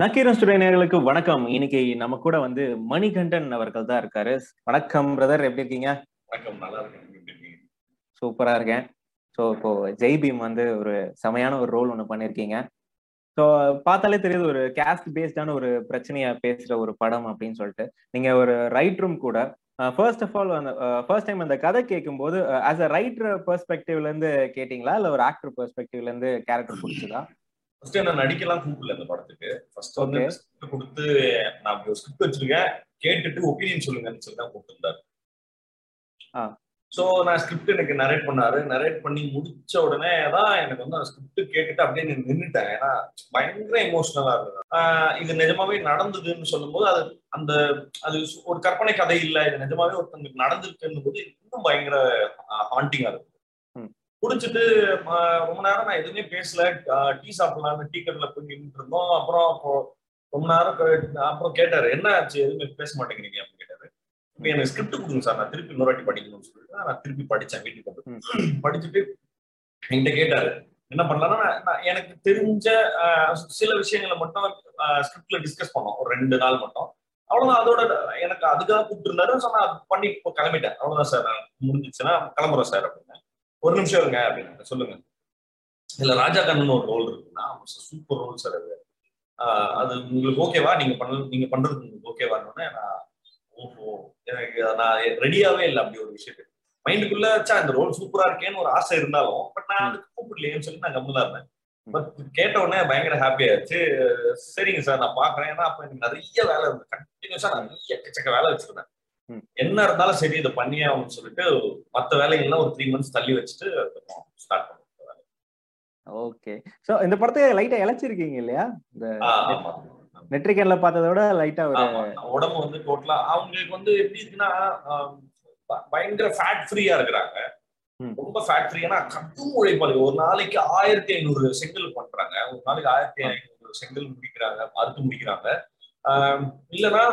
Nakkheeran studio நேயர்களுக்கு வணக்கம். இன்னைக்கு நம்ம கூட வந்து மணிகண்டன் அவர்கள் தான் இருக்காரு. வணக்கம் பிரதர் எப்படி இருக்கீங்க? வணக்கம் நல்லா இருக்கேன். சூப்பரா இருக்கேன். ஸோ இப்போ ஜெய் பீம் வந்து ஒரு செமையான ஒரு ரோல் ஒன்று பண்ணியிருக்கீங்க ஸோ பார்த்தாலே தெரியுது ஒரு கேஸ்ட் பேஸ்டான ஒரு பிரச்சனையை பேசுற ஒரு படம் அப்படின்னு சொல்லிட்டு. நீங்க ஒரு ரைட்டரும் கூட ஃபர்ஸ்ட் ஆஃப் ஆல் அந்த ஃபர்ஸ்ட் டைம் அந்த கதை கேட்கும்போது ஆஸ் அ ரைட்டர் பெர்ஸ்பெக்டிவ்ல இருந்து கேட்டீங்களா? இல்ல ஒரு ஆக்டர் பெர்ஸ்பெக்டிவ்ல இருந்து கேரக்டர் பிடிச்சதா? ஃபர்ஸ்ட் என்ன நடிக்கலாம் கூப்பிடல இந்த படத்துக்கு. ஃபர்ஸ்ட் வந்து கொடுத்து நான் ஸ்கிரிப்ட் வச்சிருக்கேன். கேட்டுட்டு ஒப்பீனியன் சொல்லுங்கன்னு சொல்லி தான் கூப்பிட்டுருந்தாரு. சோ நான் ஸ்கிரிப்ட் எனக்கு நரேட் பண்ணாரு. நரேட் பண்ணி முடிச்ச உடனே தான் எனக்கு வந்து அந்த ஸ்கிரிப்ட் கேட்டுட்டு அப்படியே நான் நின்னுட்டேன். ஏன்னா பயங்கர எமோஷனலா இருந்தது. இது நிஜமாவே நடந்ததுன்னு சொல்லும்போது அது அந்த அது ஒரு கற்பனை கதை இல்ல. இது நிஜமாவே ஒருத்தங்களுக்கு நடந்திருக்குன்னு போது இன்னும் பயங்கர ஹாண்டிங்கா இருக்கு ம். குடிச்சிட்டு ரொம்ப நேரம் நான் எதுவுமே பேசல. டீ சாப்பிடலாம்னு டீ கடையில போய் நின்றுட்டு இருந்தோம். அப்புறம் அப்போ ரொம்ப நேரம் அப்புறம் கேட்டாரு என்ன ஆச்சு? எதுவுமே பேச மாட்டேங்கிறீங்க? அப்படின்னு கேட்டாரு. இப்போ எனக்கு ஸ்கிரிப்ட் கொடுங்க சார். நான் திருப்பி இன்னொரு வாட்டி படிக்கணும்னு சொல்லிட்டு நான் திருப்பி படிச்சேன் வீட்டுக்கு வந்து. படிச்சுட்டு என்கிட்ட கேட்டாரு என்ன பண்ணலாம்னா எனக்கு தெரிஞ்ச சில விஷயங்களை மட்டும் ஸ்கிரிப்ட்ல டிஸ்கஸ் பண்ணோம். ஒரு ரெண்டு நாள் மட்டும். அவ்வளவுதான். அதோட எனக்கு அதுக்காக கூப்பிட்டு இருந்தாரு ஸோ நான் பண்ணி இப்போ கிளம்பிட்டேன். அவ்வளவுதான் சார். நான் முடிஞ்சிச்சுன்னா கிளம்புறோம் சார் அப்படின்னு. ஒரு நிமிஷம் இருங்க அப்படின்னு சொல்லுங்க. இதுல ராஜா கண்ணன் ஒரு ரோல் இருக்குன்னா சூப்பர் ரோல் சார் அது. அது உங்களுக்கு ஓகேவா நீங்க பண்ண நீங்க பண்றது உங்களுக்கு ஓகேவான்னு நான் ஓஹோ எனக்கு நான் ரெடியாவே இல்லை அப்படி ஒரு விஷயத்துக்கு. மைண்டுக்குள்ள சா இந்த ரோல் சூப்பரா இருக்கேன்னு ஒரு ஆசை இருந்தாலும் பட் நான் அதுக்கு கூப்பிடலையேன்னு சொல்லி நான் கம்முதா இருந்தேன். பட் கேட்ட உடனே பயங்கர ஹாப்பி ஆயிடுச்சு. சரிங்க சார் நான் பாக்குறேன். ஏன்னா அப்ப எனக்கு நிறைய வேலை இருந்து கண்டினியூஸா நிறைய எக்கச்சக்க வேலை வச்சிருந்தேன். என்ன இருந்தாலும் சரி இதை பண்ணியே ஆகணும்னு சொல்லிட்டு மத்த வேலைகள்லாம் ஒரு த்ரீ மந்த்ஸ் தள்ளி வச்சுட்டு ஸ்டார்ட் பண்ணேன் ஓகே. ஸோ இந்த படத்தை லைட்டா இழைச்சிருக்கீங்க இல்லையா? இந்த நெட்ரிகன்ல பார்த்ததை விட லைட்டா உடம்பு வந்து டோட்டலா அவங்களுக்கு வந்து எப்படி இருக்குன்னா பயங்கர ஃபேட் ஃப்ரீயா இருக்கிறாங்க. ரொம்ப ஃபேட் ஃப்ரீனா கடும் உழைப்பாளி. ஒரு நாளைக்கு ஆயிரத்தி ஐநூறு செங்கல் பண்றாங்க. ஒரு நாளைக்கு ஆயிரத்தி ஐநூறு செங்கல் முடிக்கிறாங்க அறுத்து முடிக்கிறாங்க. இல்லைன்னா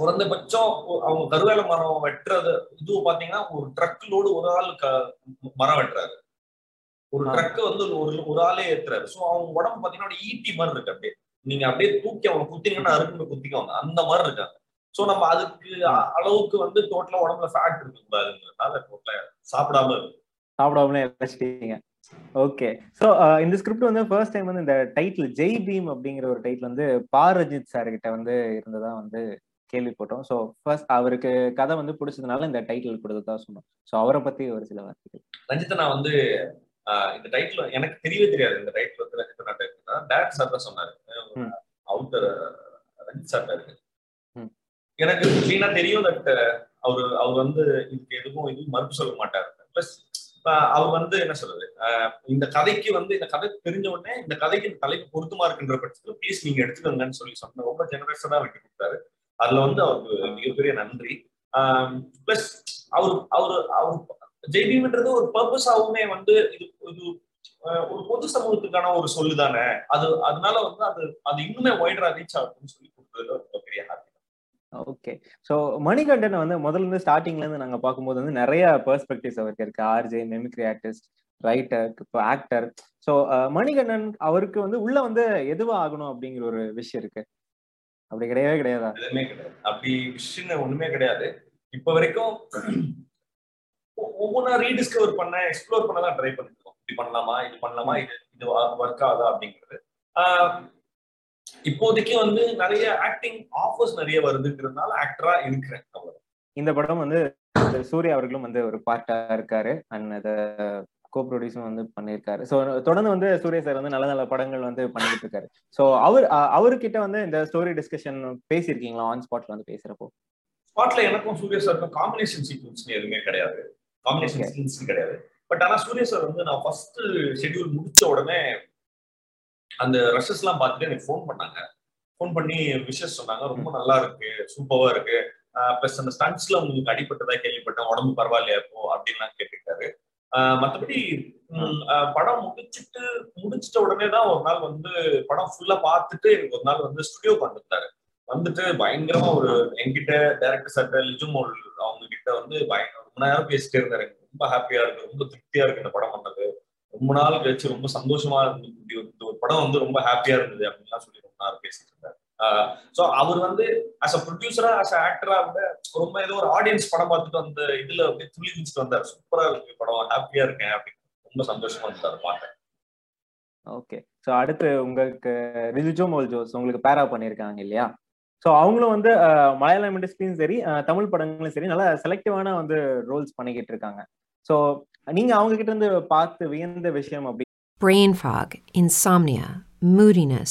குறைந்தபட்சம் அவங்க கருவேல மரம் வெட்டுறது இது பாத்தீங்கன்னா ஒரு ட்ரக் லோடு ஒரு ஆள் மரம் வெட்டுறாரு. ஒரு. ட்ரக் வந்து ஒரு ஒரு ஆளே ஏத்துறாரு. சோ அவங்க உடம்பு பாத்தீங்கன்னா ஈட்டி மாதிரி இருக்கு அப்படியே. நீங்க அப்படியே தூக்கி அவங்க குத்திங்கன்னா அருக்குன்னு குத்திக்குவாங்க. அந்த மாதிரி இருக்காங்க சோ நம்ம அதுக்கு அளவுக்கு வந்து டோட்டலா உடம்புல ஃபேட் இருக்க கூடாதுங்கிறதுனால டோட்டலா சாப்பிடாம சாப்பிடாமலே இழைச்சிட்டீங்க ஓகே ஸோ இந்த ஸ்கிரிப்ட் வந்து ஃபர்ஸ்ட் டைம் வந்து இந்த டைட்டில் ஜெய் பீம் அப்படிங்கிற ஒரு டைட்டில் வந்து பா ரஜித் சார் கிட்ட வந்து இருந்ததா வந்து கேள்விப்பட்டோம். ஸோ ஃபர்ஸ்ட் அவருக்கு கதை வந்து பிடிச்சதுனால இந்த டைட்டில் கொடுத்ததா சொன்னோம். ஸோ அவரை பத்தி ஒரு சில வார்த்தைகள். ரஞ்சித்தை நான் வந்து இந்த டைட்டில் எனக்கு தெரியவே தெரியாது. இந்த டைட்டில் வந்து ரஞ்சித் டைட்டில் டேரக்ட் சார் தான் சொன்னாரு. அவுட்டர் ரஞ்சித் சார் இருக்கு. எனக்கு கிளீனா தெரியும் தட் அவர் அவர் வந்து இதுக்கு எதுவும் எதுவும் மறுப்பு சொல்ல மாட்டாரு. பிளஸ் அவர் வந்து என்ன சொல்றது? இந்த கதைக்கு வந்து இந்த கதை தெரிஞ்ச உடனே இந்த கதைக்கு இந்த தலைப்பு பொருத்தமா இருக்குன்ற பட்சத்துல ப்ளீஸ் நீங்க எடுத்துக்கோங்கன்னு சொல்லி சொன்ன ரொம்ப ஜெனரஸா விட்டு கொடுத்தாரு. அதுல வந்து அவருக்கு மிகப்பெரிய நன்றி. பிளஸ் அவர் அவர் அவர் ஜெய்பீம்ன்றது ஒரு பர்பஸாவுமே வந்து இது இது ஒரு பொது சமூகத்துக்கான ஒரு சொல்லு தானே. அது அதனால வந்து அது அது இன்னுமே ஒய்டரா ரீச் ஆகும்னு சொல்லி கொடுத்ததுல ரொம்ப பெரிய ஹாப்பி ஓகே ஸோ மணிகண்டன் வந்து முதல்ல இருந்து ஸ்டார்டிங்ல இருந்து நாங்க பார்க்கும்போது வந்து நிறைய பெர்ஸ்பெக்டிவ்ஸ் அவருக்கு இருக்கு. ஆர்ஜே மெமிக்ரி ஆர்டிஸ்ட் ரைட்டர் இப்போ ஆக்டர் ஸோ மணிகண்டன் அவருக்கு வந்து உள்ள வந்து எதுவா ஆகணும் அப்படிங்கிற ஒரு விஷயம் இருக்கு. அப்படி கிடையவே கிடையாதா. எதுவுமே கிடையாது. அப்படி விஷயம் ஒண்ணுமே கிடையாது. இப்ப வரைக்கும் ஒவ்வொன்றா ரீடிஸ்கவர் பண்ண எக்ஸ்ப்ளோர் பண்ண தான் ட்ரை பண்ணிருக்கோம். இப்படி பண்ணலாமா இது பண்ணலாமா இது இது ஒர்க் ஆகுதா அப்படிங்கிறது. ஆஹ் இப்போதைக்கு வந்து நிறைய ஆக்டிங் ஆஃபர்ஸ் நிறைய வருதுங்கிறதுனால ஆக்டரா இருக்கிறேன் இந்த படம் வந்து சூர்யா அவர்களும் வந்து ஒரு பார்ட்டா இருக்காரு. அண்ட் அதை கோ ப்ரொடியூஸும் வந்து பண்ணியிருக்காரு. ஸோ தொடர்ந்து வந்து சூர்யா சார் வந்து நல்ல நல்ல படங்கள் வந்து பண்ணிட்டு இருக்காரு ஸோ அவர் அவர்கிட்ட வந்து இந்த ஸ்டோரி டிஸ்கஷன் பேசியிருக்கீங்களா? ஆன் ஸ்பாட்ல வந்து பேசுறப்போ. ஸ்பாட்ல எனக்கும் சூர்யா சாருக்கும் காம்பினேஷன் சீக்வன்ஸ் எதுவுமே கிடையாது. காம்பினேஷன். சீன்ஸ் கிடையாது. பட் ஆனா சூர்யா சார் வந்து நான் ஃபர்ஸ்ட் ஷெட்யூல் முடிச்ச உடனே அந்த ரஷஸ் எல்லாம் பார்த்துட்டு எனக்கு ஃபோன் பண்ணாங்க. ஃபோன் பண்ணி விஷஸ் சொன்னாங்க. ரொம்ப நல்லா இருக்கு சூப்பரா இருக்கு. பிளஸ் அந்த ஸ்டன்ஸ்ல உங்களுக்கு அடிபட்டதா கேள்விப்பட்டேன். உடம்பு பரவாயில்லையா இப்போ? அப்படின்லாம் கேட்டுக்கிட்டாரு மற்றபடி படம் முடிச்சிட்டு முடிச்சிட்ட உடனே தான் ஒரு நாள் வந்து படம் ஃபுல்லா பார்த்துட்டு எனக்கு ஒரு நாள் வந்து ஸ்டுடியோக்கு பண்ணிருந்தாரு வந்துட்டு பயங்கரமா ஒரு என்கிட்ட டேரக்டர் சார் லிஜுமோல் அவங்க கிட்ட வந்து பயங்கர ரொம்ப நேரம் பேசிட்டே இருந்தாரு. எனக்கு ரொம்ப ஹாப்பியா இருக்கு ரொம்ப திருப்தியா இருக்கு இந்த படம் பண்ணது. ரொம்ப நாள் கழிச்சு ரொம்ப சந்தோஷமா இருந்தது. ஒரு- ஒரு படம் வந்து ரொம்ப ஹாப்பியா இருந்தது அப்படின்லாம் சொல்லி ரொம்ப நேரம் பேசிட்டு இருந்தாரு. சோ அவர் வந்து அஸ் அ ப்ரொடியூசரா அஸ் அ ஆக்டரா விட ரொம்ப ஏதோ ஒரு ஆடியன்ஸ் படம் பார்த்துட்டு அந்த இதுல அப்படியே துள்ளி குதிச்சுட்டு வந்தார். சூப்பரா இருக்கு படம். ஹாப்பியா இருக்கேன் அப்படின்னு ரொம்ப சந்தோஷமா இருந்தாரு பார்த்தேன் ஓகே ஸோ அடுத்து உங்களுக்கு ரிஜிஜோ மோல்ஜோஸ் உங்களுக்கு பேரா பண்ணியிருக்காங்க இல்லையா? ஸோ அவங்களும் வந்து மலையாளம் இண்டஸ்ட்ரியும் சரி தமிழ் படங்களும் சரி நல்லா செலக்டிவான வந்து ரோல்ஸ் பண்ணிக்கிட்டு இருக்காங்க. ஸோ நீங்க அவங்க கிட்ட இருந்து பார்த்து வியந்த விஷயம் அப்படி Brain fog, insomnia, moodiness,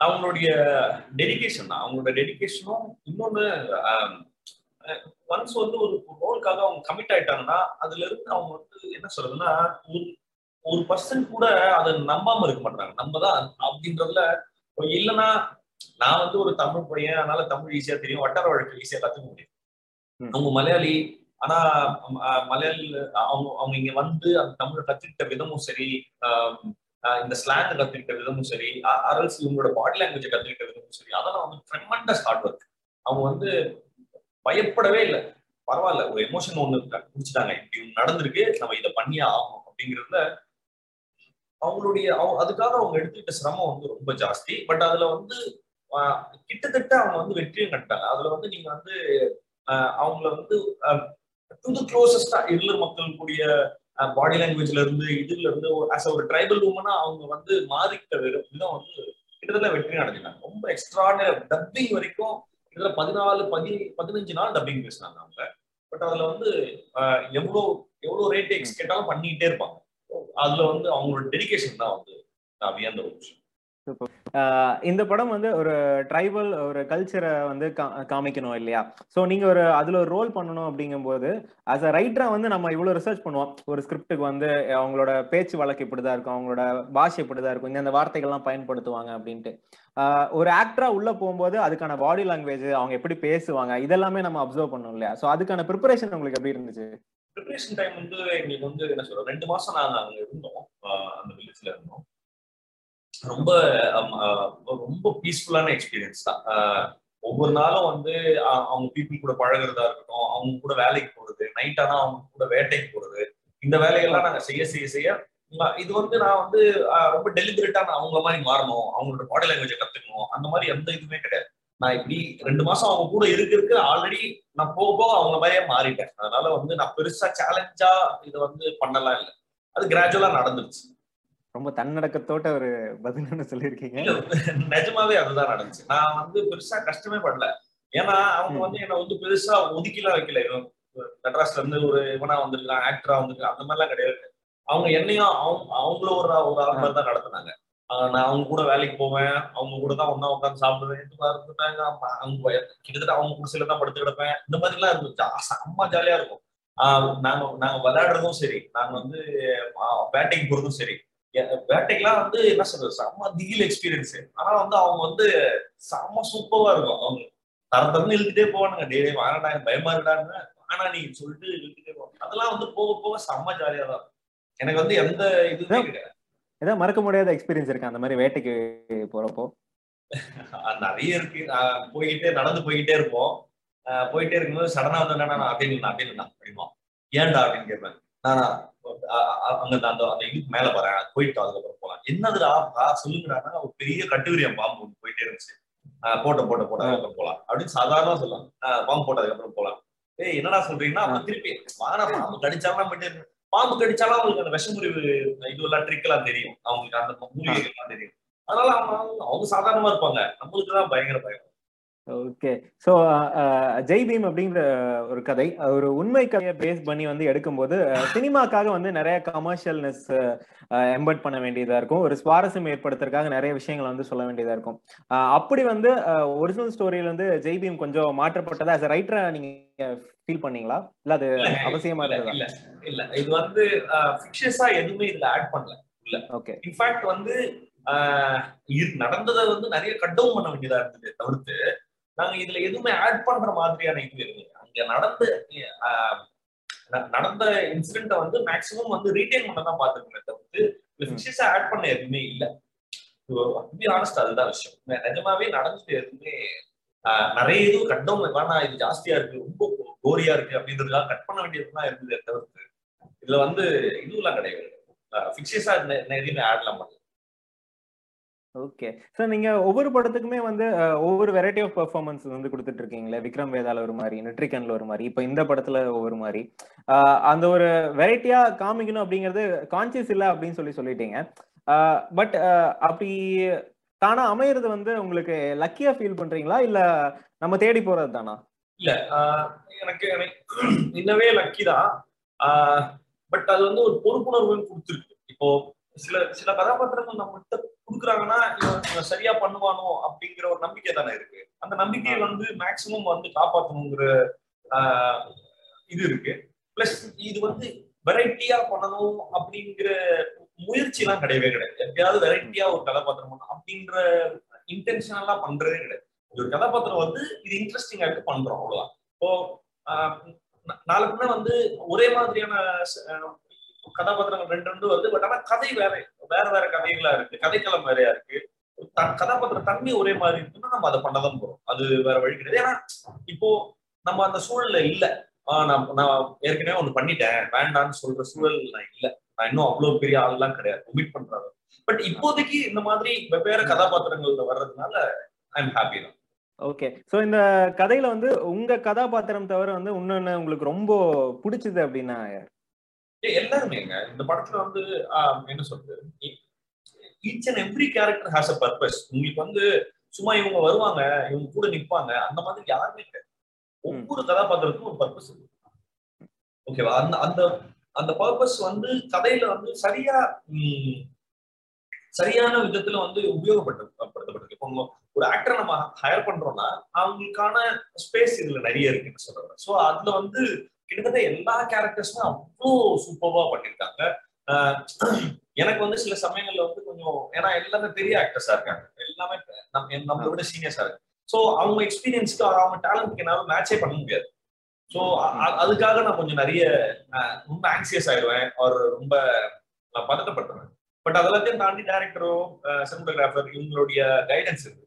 அவங்களுடைய டெடிகேஷன் தான். அவங்களோட டெடிகேஷனும் இன்னொன்னு ஒன்ஸ் வந்து ஒரு ரோலுக்காக அவங்க கமிட் ஆயிட்டாங்கன்னா அதுல இருந்து அவங்க வந்து என்ன சொல்றதுன்னா ஒரு ஒரு பர்சன்ட் கூட அதை நம்பாம இருக்க மாட்டாங்க. நம்ம தான் அப்படின்றதுல இல்லைன்னா நான் வந்து ஒரு தமிழ் பையன் அதனால தமிழ் ஈஸியா தெரியும். வட்டார வழக்கு ஈஸியா கத்துக்க முடியும். அவங்க மலையாளி ஆனா மலையாளி அவங்க அவங்க இங்க வந்து அந்த தமிழை கத்துக்கிட்ட விதமும் சரி ஆஹ், இந்த ஸ்லாங் கத்துக்கிட்ட விதமும் சரி அரல்ஸ் இவங்களோட பாடி லாங்குவேஜ் கத்துக்கிட்ட விதமும் சரி அதெல்லாம் வந்து ட்ரெமண்டஸ் ஹார்ட் ஒர்க் அவங்க வந்து பயப்படவே இல்லை. பரவாயில்ல ஒரு எமோஷன் ஒண்ணு குடிச்சிட்டாங்க இப்படி நடந்திருக்கு நம்ம இதை பண்ணியே ஆகணும் அப்படிங்கிறதுல அவங்களுடைய அவங்க அதுக்காக அவங்க எடுத்துக்கிட்ட சிரமம் வந்து ரொம்ப ஜாஸ்தி. பட் அதுல வந்து ஆஹ், கிட்டத்தட்ட அவங்க வந்து வெற்றியும் கட்டாங்க அதுல வந்து நீங்க வந்து ஆஹ், அவங்கள வந்து டு தி க்ளோசஸ்டா எள்ளு மக்கள் கூடிய பாடி லாங்குவேஜ்ல இருந்து இதுல இருந்து ஆஸ் ஒரு ட்ரைபல் உமனா அவங்க வந்து மாறிக்கிட்ட விதம் வந்து கிட்டத்தட்ட வெற்றி அடைஞ்சிட்டாங்க. ரொம்ப எக்ஸ்ட்ராடனரி டப்பிங் வரைக்கும் கிட்டத்தட்ட பதினாலு பதி பதினஞ்சு நாள் டப்பிங் பேசினாங்க அவங்க. பட் அதுல வந்து எவ்வளோ எவ்வளோ ரேட் எக்ஸ் கேட்டாலும் பண்ணிக்கிட்டே இருப்பாங்க. அதுல வந்து அவங்களோட டெடிகேஷன் தான் வந்து நான் வியந்த ஒரு விஷயம். இந்த படம் வந்து ஒரு ட்ரைபல் ஒரு கல்ச்சரை வந்து கா- காமிக்கணும் இல்லையா? ஸோ நீங்க ஒரு அதுல ஒரு ரோல் பண்ணணும் அப்படிங்கும்போது அஸ் அ ரைட்டரா வந்து நம்ம இவ்வளவு ரிசர்ச் பண்ணுவோம். ஒரு ஸ்கிரிப்டுக்கு வந்து அவங்களோட பேச்சு வழக்கு இப்படிதான் இருக்கும் அவங்களோட பாஷை இப்படிதான் இருக்கும் இந்த வார்த்தைகள்லாம் பயன்படுத்துவாங்க அப்படின்ட்டு. ஆஹ் ஒரு ஆக்டரா உள்ள போகும்போது அதுக்கான பாடி லாங்குவேஜ் அவங்க எப்படி பேசுவாங்க இதெல்லாமே நம்ம அப்சர்வ் பண்ணோம் இல்லையா? ஸோ அதுக்கான ப்ரிப்பரேஷன் உங்களுக்கு எப்படி இருந்துச்சு? ப்ரிப்பரேஷன் டைம் வந்து எங்களுக்கு வந்து என்ன சொல்றோம் ரெண்டு மாசம் நாங்கள் அங்கே இருந்தோம். அந்த வில்லேஜ்ல இருந்தோம். ரொம்ப ரொம்ப பீஸ்ஃபுல்லான எக்ஸ்பீரியன்ஸ் தான். ஒவ்வொரு நாளும் வந்து அவங்க பீப்புள் கூட பழகுறதா இருக்கட்டும் அவங்க கூட வேலைக்கு போறது நைட் ஆனா அவங்க கூட வேட்டைக்கு போறது இந்த வேலைகள்லாம் நாங்க செய்ய செய்ய செய்ய இது வந்து நான் வந்து ரொம்ப டெலிபரேட்டா நான் அவங்கள மாதிரி மாறணும் அவங்களோட பாடி லாங்குவேஜ் கத்துக்கணும் அந்த மாதிரி எந்த இதுவுமே கிடையாது. நான் இப்படி ரெண்டு மாசம் அவங்க கூட இருக்க ஆல்ரெடி நான் போக போக அவங்க மாதிரியே மாறிட்டேன். அதனால வந்து நான் பெருசா சேலஞ்சா இதை வந்து பண்ணலாம் இல்லை. அது கிராஜுவலா நடந்துருச்சு. ரொம்ப தன்னடக்கத்தோட்ட ஒரு பதில்னு சொல்லியிருக்கீங்க. நிஜமாவே அதுதான் நடந்துச்சு. நான் வந்து பெருசா கஷ்டமே படல. ஏன்னா அவங்க வந்து என்ன வந்து பெருசா ஒதுக்கிலாம் வைக்கல. இவன் மெட்ராஸ்ல இருந்து ஒரு இவனா வந்திருக்கான் ஆக்டரா வந்திருக்கான் அந்த மாதிரிலாம் கிடையாது. அவங்க என்னையும் அவங்க அவங்கள ஒரு ஒரு ஆள் மாதிரி தான் நடத்துனாங்க. நான் அவங்க கூட வேலைக்கு போவேன் அவங்க கூட தான் ஒண்ணா உட்காந்து சாப்பிடுவேன் இந்த மாதிரி இருந்துட்டாங்க. அவங்க கிட்டத்தட்ட அவங்க குடிசையில தான் படுத்து கிடப்பேன். இந்த மாதிரி எல்லாம் இருந்துச்சு செம்ம ஜாலியா இருக்கும். நாங்க நாங்க விளையாடுறதும் சரி. நாங்க வந்து வேட்டைக்கு போறதும் சரி. வேட்டைக்கெல்லாம் வந்து என்ன சொல்றது செம்ம திகில் எக்ஸ்பீரியன்ஸ் ஆனா வந்து அவங்க வந்து செம்ம சூப்பரா இருக்கும். அவங்க தர தரன்னு இழுத்துட்டே போவானுங்க. டே டே வாங்கடா பயமா இருடான்னு ஆனா நீ சொல்லிட்டு இழுத்துட்டே போவாங்க அதெல்லாம் வந்து போக போக செம்ம ஜாலியா தான். எனக்கு வந்து எந்த இதுவுமே கிடையாது. ஏதாவது மறக்க முடியாத எக்ஸ்பீரியன்ஸ் இருக்கு அந்த மாதிரி வேட்டைக்கு போறப்போ. நிறைய இருக்கு. போய்கிட்டே நடந்து போய்கிட்டே இருப்போம். போயிட்டே இருக்கும்போது சடனா வந்து என்னன்னா நான் நின்னா அப்படிமா ஏன்டா அப்படின்னு கேட்பேன். நானா அங்க அந்த அந்த இதுக்கு மேல வரேன். போயிட்டு அதுக்கப்புறம் போலாம். என்னதுடா சொல்லுங்கடா ஒரு பெரிய கட்டுவிரியம் பாம்பு ஒன்று போயிட்டே இருந்துச்சு. போட்ட போட்ட போட்ட அதுக்கப்புறம் போலாம். அப்படின்னு சாதாரணமா சொல்லலாம். பாம்பு போட்டதுக்கு அப்புறம் போலாம். ஏய் என்னடா சொல்றீங்கன்னா அப்புறம் திருப்பி வாங்க பாம்பு கடிச்சாலும் மட்டும் பாம்பு கடிச்சாலும் அவங்களுக்கு அந்த விஷமுறிவு இதுவெல்லாம் ட்ரிக் எல்லாம் தெரியும். அவங்களுக்கு அந்த மூலிகைகள் எல்லாம் தெரியும். அதனால அவங்க அவங்க சாதாரணமா இருப்பாங்க. நம்மளுக்கு தான் பயங்கர பயம். ஓகே ஸோ ஜெய் பீம் அப்படிங்கிற ஒரு கதை. ஒரு உண்மை கதையை பேஸ் பண்ணி வந்து எடுக்கும்போது சினிமாக்காக வந்து நிறைய கமர்ஷியல்னஸ் எம்பர்ட் பண்ண வேண்டியதா இருக்கும். ஒரு சுவாரஸ்யம் ஏற்படுத்துறதுக்காக நிறைய விஷயங்களை வந்து சொல்ல வேண்டியதா இருக்கும். அப்படி வந்து ஒரிஜினல் ஸ்டோரியில வந்து ஜெய் பீம் கொஞ்சம் மாற்றப்பட்டதா? A ரைட்டரா நீங்க ஃபீல் பண்ணீங்களா? இல்ல அது அவசியமா இருந்ததா? இல்ல இல்ல. இது வந்து ஃபிக்ஷஸா எதுவுமே இதுல ஆட் பண்ணல. ஓகே இன்ஃபேக்ட் வந்து நடந்ததை வந்து நிறைய கட்டவும் பண்ண வேண்டியதா இருந்தது தவிர்த்து நாங்க இதுல எதுவுமே ஆட் பண்ற மாதிரியான இது இல்லை. அங்க நடந்த நடந்த இன்சிடென்ட்டை வந்து மேக்சிமம் வந்து ரீட்டைன் பண்ண தான் பாத்துருக்கோமே தவிர்த்து ஃபிக்ஷஸா ஆட் பண்ண எதுவுமே இல்ல. ஆனஸ்ட் அதுதான் விஷயம். நிஜமாவே நடந்தது எதுவுமே நிறைய இது கட்டம் வேணாம் இது ஜாஸ்தியா இருக்கு ரொம்ப கோரியா இருக்கு அப்படின்றதுக்காக கட் பண்ண வேண்டியதுதான் இருந்தது தவிர்த்து இதுல வந்து இதுவெல்லாம் கிடையாது. ஃபிக்ஷஸா எதுவுமே ஆட்லாம் பண்ணல. ஓகே சார் நீங்க ஒவ்வொரு படத்துக்குமே வந்து ஒவ்வொரு வெரைட்டி ஆஃப் பெர்ஃபார்மன்ஸ் வந்து கொடுத்துட்டு இருக்கீங்களே விக்ரம் வேதால ஒரு மாதிரி நெட்ரிகன்ல ஒரு மாதிரி இப்போ இந்த படத்துல ஒவ்வொரு மாதிரி. அந்த ஒரு வெரைட்டியா காமிக்கணும் அப்படிங்கிறது கான்சியஸ் இல்லை அப்படின்னு சொல்லி சொல்லிட்டீங்க. பட் அப்படி தானா அமையிறது வந்து உங்களுக்கு லக்கியா ஃபீல் பண்றீங்களா? இல்ல நம்ம தேடி போறது தானா? இல்ல. ஆஹ் எனக்கு எனக்கு இன்னவே லக்கி தான். பட் அது வந்து ஒரு பொறுப்புணர்வு கொடுத்துருக்கு. இப்போ சில சில கதாபாத்திரங்கள் நம்மகிட்ட கொடுக்குறாங்கன்னா சரியா பண்ணுவானோ அப்படிங்கிற ஒரு நம்பிக்கை தானே இருக்கு. அந்த நம்பிக்கையை வந்து மேக்சிமம் வந்து காப்பாற்றணுங்கிற இது இருக்கு. பிளஸ் இது வந்து வெரைட்டியா பண்ணணும் அப்படிங்கிற முயற்சி எல்லாம் கிடையவே கிடையாது. எப்பயாவது வெரைட்டியா ஒரு கதாபாத்திரம் பண்ணணும் அப்படின்ற இன்டென்ஷனலா பண்றதே கிடையாது. ஒரு கதாபாத்திரம் வந்து இது இன்ட்ரெஸ்டிங்கா இருக்கு பண்றோம் அவ்வளவுதான். இப்போ ஆஹ் நா- நாளை பின்ன வந்து ஒரே மாதிரியான கதாபாத்திரங்கள் ரெண்டு ரெண்டு வருது பட் ஆனா கதை வேற வேற வேற கதைகளா இருக்கு. கதைக்களம் வேறையா இருக்கு. கதாபாத்திர தன்மை ஒரே மாதிரி இருக்குன்னா நம்ம அதை பண்ணதான் போறோம். அது வேற வழி கிடையாது. ஏன்னா இப்போ நம்ம அந்த சூழல்ல இல்ல. ஆஹ் நான் நான் ஏற்கனவே ஒண்ணு பண்ணிட்டேன். வேண்டாம்னு சொல்ற சூழல் நான் இல்ல. நான் இன்னும் அவ்வளவு பெரிய ஆள்லாம் கிடையாது. ஒமிட் பண்றாங்க. பட் இப்போதைக்கு இந்த மாதிரி வெவ்வேறு கதாபாத்திரங்கள்ல வர்றதுனால ஐ எம் ஹாப்பி தான். ஓகே ஸோ இந்த கதையில வந்து உங்க கதாபாத்திரம் தவிர வந்து இன்னொன்னு உங்களுக்கு ரொம்ப பிடிச்சது அப்படின்னா எல்லாருமேங்க. இந்த படத்துல வந்து என்ன சொல்றது? Each and every character has a purpose உங்களுக்கு வந்து சும்மா இவங்க வருவாங்க இவங்க கூட நிப்பாங்க அந்த மாதிரி யாருமே ஒவ்வொரு கதாபாத்திரத்துக்கும் ஒரு பர்பஸ் இருக்கு. ஓகேவா? அந்த அந்த அந்த பர்பஸ் வந்து கதையில வந்து சரியா சரியான விதத்துல வந்து உபயோகப்படுத்தப்பட்டிருக்கு இப்போ ஒரு ஆக்டரை நம்ம ஹையர் பண்றோம்னா அவங்களுக்கான ஸ்பேஸ் இதுல நிறைய இருக்குன்னு சொல்றேன். ஸோ அதுல வந்து கிட்டத்தட்ட எல்லா கேரக்டர்ஸுமே அவ்வளோ சூப்பர்வா பண்ணியிருக்காங்க எனக்கு வந்து சில சமயங்கள்ல வந்து கொஞ்சம் ஏன்னா எல்லாமே பெரிய ஆக்டர்ஸா இருக்காங்க. எல்லாமே நம்ம நம்மளை விட சீனியர்ஸா இருக்கு ஸோ அவங்க எக்ஸ்பீரியன்ஸ்க்கு அவங்க டேலண்ட்க்கு என்னால மேட்சே பண்ண முடியாது. ஸோ அதுக்காக நான் கொஞ்சம் நிறைய ரொம்ப ஆங்சியஸ் ஆயிடுவேன். ஒரு ரொம்ப நான் பட் அதெல்லாத்தையும் தாண்டி டேரக்டரோ சினிமோகிராஃபர் இவங்களுடைய கைடன்ஸ் இருக்கு.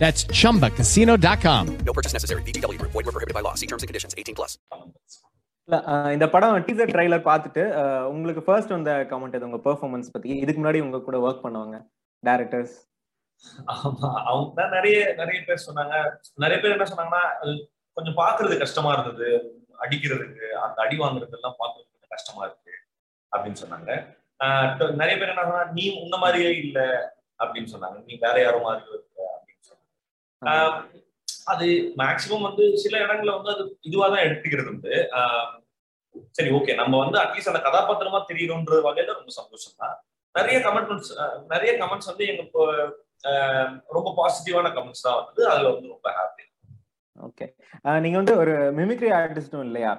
That's chumbacasino.com. No purchase necessary. Group. Void were prohibited by law. See terms and conditions. 18 plus. இந்த படம் டீசர் ட்ரைலர் பார்த்துட்டு அஹ் உங்களுக்கு ஃபர்ஸ்ட் வந்த கமெண்ட் இது உங்க பெர்ஃபார்மன்ஸ் பத்தி இதுக்கு முன்னாடி உங்க கூட ஒர்க் பண்ணவங்க டேரக்டர்ஸ் ஆமா அவங்க தான் நிறைய நிறைய பேர் சொன்னாங்க நிறைய பேர் என்ன சொன்னாங்கன்னா கொஞ்சம் பாக்குறது கஷ்டமா இருந்தது அடிக்கிறதுக்கு அந்த அடி வாங்குறது எல்லாம் பாக்குறது கொஞ்சம் கஷ்டமா இருக்கு அப்படின்னு சொன்னாங்க நிறைய பேர் என்ன சொன்னா நீ உன்ன மாதிரியே இல்ல அப்படின்னு சொன்னாங்க நீ வேற யாரோ மாதிரி இருக்க அது மேக்சிமம் வந்து சில இடங்கள்ல வந்து அது இதுவா தான் எடுத்துக்கிறது உண்டு. ஆஹ் சரி ஓகே நம்ம வந்து அட்லீஸ்ட் அந்த கதாபாத்திரமா தெரியணுன்ற வகையில ரொம்ப சந்தோஷம் தான் நிறைய கமெண்ட்ஸ் நிறைய கமெண்ட்ஸ் வந்து எங்க ரொம்ப பாசிட்டிவான கமெண்ட்ஸ் தான் வந்தது. அதுல வந்து ரொம்ப ஹாப்பி ஓகே நீங்க வந்து ஒரு மிமிக்ரி ஆர்டிஸ்டும் இல்லையா?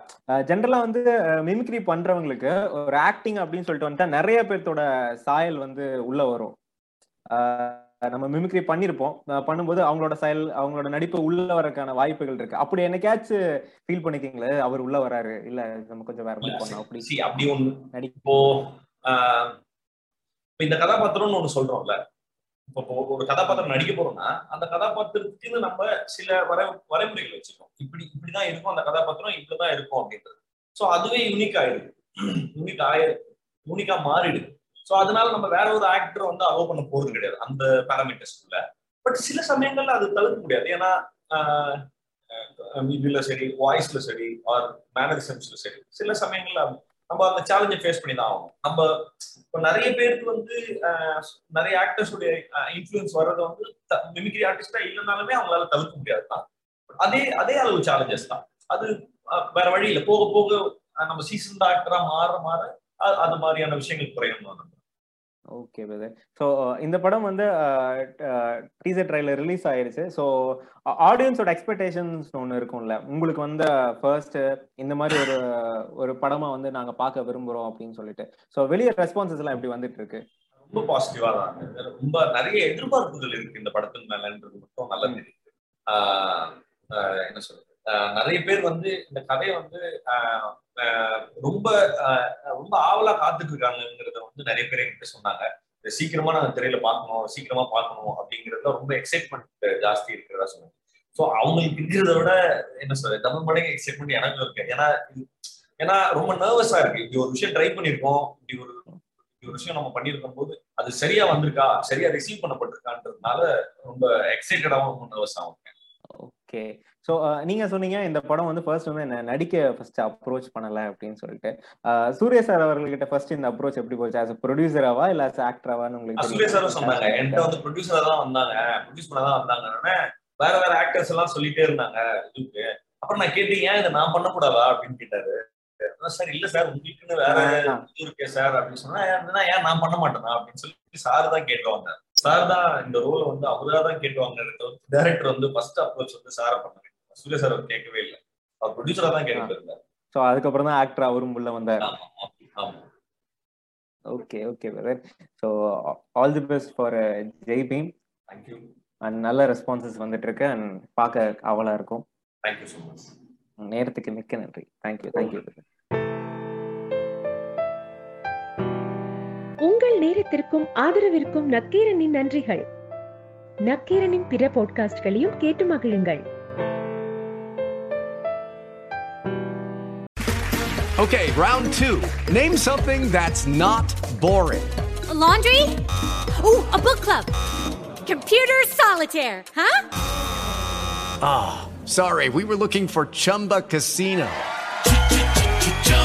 ஜென்ரலா வந்து மிமிக்ரி பண்றவங்களுக்கு ஒரு ஆக்டிங் அப்படின்னு சொல்லிட்டு வந்துட்டா நிறைய பேர்த்தோட சாயல் வந்து உள்ள வரும். நம்ம மிமிக்ரி பண்ணிருப்போம். பண்ணும்போது அவங்களோட சாயல் அவங்களோட நடிப்பு உள்ள வரக்கான வாய்ப்புகள் இருக்கு. அப்படி என்னைக்காச்சும் ஃபீல் பண்ணிக்கீங்களே அவர் உள்ள வராரு. இல்ல நம்ம கொஞ்சம் வேற மாதிரி பண்ணோம் அப்படி அப்படி ஒண்ணு நடி இப்போ ஆஹ், இப்ப இந்த கதாபாத்திரம்னு ஒண்ணு சொல்றோம்ல. இப்போ இப்போ ஒரு கதாபாத்திரம் நடிக்க போறோம்னா அந்த கதாபாத்திரத்துக்குன்னு நம்ம சில வரை வரைமுறைகள் வச்சிருக்கோம் இப்படி இப்படிதான் இருக்கும் அந்த கதாபாத்திரம் இப்படிதான் இருக்கும் அப்படின்றது. சோ அதுவே யூனிக் ஆயிடுது. யூனிக் ஆயிடுது யூனிக்கா மாறிடுது. சோ அதனால நம்ம வேற ஒரு ஆக்டர் வந்து அலோவ் பண்ண போறது கிடையாது. அந்த பேராமீட்டர்ஸ்குள்ள பட் சில சமயங்கள்ல அது தவிர்க்க முடியாது. ஏன்னா ஆஹ், இதுல சரி வாய்ஸ்ல சரி ஆர் மேனரிசம்ஸ்ல சரி சில சமயங்கள்ல நம்ம அந்த சேலஞ்சை ஃபேஸ் பண்ணி தான் ஆகணும். நம்ம இப்போ நிறைய பேருக்கு வந்து ஆஹ், நிறைய ஆக்டர்ஸுடைய இன்ஃப்ளூயன்ஸ் வர்றது வந்து மிமிக்ரி ஆர்டிஸ்டா இல்லைனாலுமே அவங்களால தவிர்க்க முடியாது தான். அதே அதே அளவு சேலஞ்சஸ் தான். அது வேற வழியில போக போக நம்ம சீசன் ஆக்டரா மாற மாற அது மாதிரியான விஷயங்கள் குறையும் தான். ஓகே பிரதர் ஸோ இந்த படம் வந்து டீசர் ட்ரைலர் ரிலீஸ் ஆயிருச்சு. ஸோ ஆடியன்ஸோட எக்ஸ்பெக்டேஷன்ஸ் ஒன்று இருக்கும்ல. உங்களுக்கு வந்து ஃபர்ஸ்ட் இந்த மாதிரி ஒரு ஒரு படமா வந்து நாங்க பார்க்க விரும்புறோம் அப்படின்னு சொல்லிட்டு. ஸோ வெளியே ரெஸ்பான்சஸ் எல்லாம் எப்படி வந்துட்டு இருக்கு ரொம்ப பாசிட்டிவா தான். ரொம்ப நிறைய எதிர்பார்ப்புகள் இருக்கு இந்த படத்தின் மேலன்றது மட்டும் நல்லா தெரியுது. என்ன சொல்றது? நிறைய பேர் வந்து இந்த கதையை வந்து ரொம்ப ஆஹ் ரொம்ப ஆவலா காத்துட்டு இருக்காங்கிறத வந்து நிறைய பேர் என்கிட்ட சொன்னாங்க. சீக்கிரமா நாங்க திரையில பார்க்கணும் சீக்கிரமா பார்க்கணும் அப்படிங்கறதுல ரொம்ப எக்ஸைட்மெண்ட் ஜாஸ்தி இருக்கிறதா சொன்னாங்க. ஸோ அவங்களுக்கு இருக்கிறத விட என்ன சொல்றது தமிழ் மடங்கு எக்ஸைட்மெண்ட் எனக்கு இருக்கு. ஏன்னா இது- ஏன்னா ரொம்ப நர்வஸா இருக்கு. இப்படி ஒரு விஷயம் ட்ரை பண்ணிருக்கோம் இப்படி ஒரு இப்படி ஒரு விஷயம் நம்ம பண்ணியிருக்கும் போது அது சரியா வந்திருக்கா சரியா ரிசீவ் பண்ணப்பட்டிருக்கான்றதுனால ரொம்ப எக்ஸைட்டடாவும் ரொம்ப நர்வஸாகவும் இருக்கேன். ஓகே. ஸோ நீங்க சொன்னீங்க இந்த படம் வந்து ஃபர்ஸ்ட் வந்து என்ன நடிக்க ஃபர்ஸ்ட் அப்ரோச் பண்ணல அப்படின்னு சொல்லிட்டு. சூர்யா சார் அவர்கள்கிட்ட ஃபர்ஸ்ட் இந்த அப்ரோச் எப்படி போச்சு? ஆஸ் ப்ரொடியூசராவா இல்ல ஆஸ் ஆக்டராவான்னு உங்களுக்கு சூர்யா சாரும் சொன்னாங்க. என்கிட்ட வந்து ப்ரொடியூசரா தான் வந்தாங்க. ப்ரொடியூஸ் பண்ண தான் வந்தாங்க. வேற வேற ஆக்டர்ஸ் எல்லாம் சொல்லிட்டே இருந்தாங்க. இதுக்கு. அப்புறம் நான் கேட்டேன் ஏன் இதை நான் பண்ணக்கூடாதா? அப்படின்னு கேட்டாரு. சார் இல்ல சார் உங்களுக்குன்னு வேற இது இருக்கே சார். அப்படின்னு சொன்னா "ஏன் ஏன் நான் பண்ண மாட்டேனா? அப்படின்னு சொல்லி சார் தான் கேட்டு வந்தார். சார் தான் இந்த ரோலை வந்து அவரா தான் கேட்டு வாங்கினது டேரக்டர் வந்து ஃபர்ஸ்ட் அப்ரோச் வந்து சாரை பண்ணாங்க சூர்யா சார் அவர் கேட்கவே இல்லை. அவர் ப்ரொடியூசரா தான் கேட்டு இருந்தார். ஸோ அதுக்கப்புறம் தான் ஆக்டர் அவரும் உள்ள வந்தார். Okay okay brother so all the best for Jai Bhim thank you and நல்ல ரெஸ்பான்சஸ் வந்துட்டு இருக்கு அண்ட் பார்க்க அவலா இருக்கும். தேங்க்யூ ஸோ மச் நேரத்துக்கு மிக்க நன்றி. Thank you thank you நேரத்திற்கும் ஆதரவிற்கும் நக்கீரனின் நன்றிகள் நக்கீரனின் பிற பாட்காஸ்ட்களையும் கேட்டு மகிழுங்கள் Okay, round two. Name something that's not boring. A laundry? Ooh, a book club. Computer solitaire, huh? Sorry, we were looking for Chumba Casino.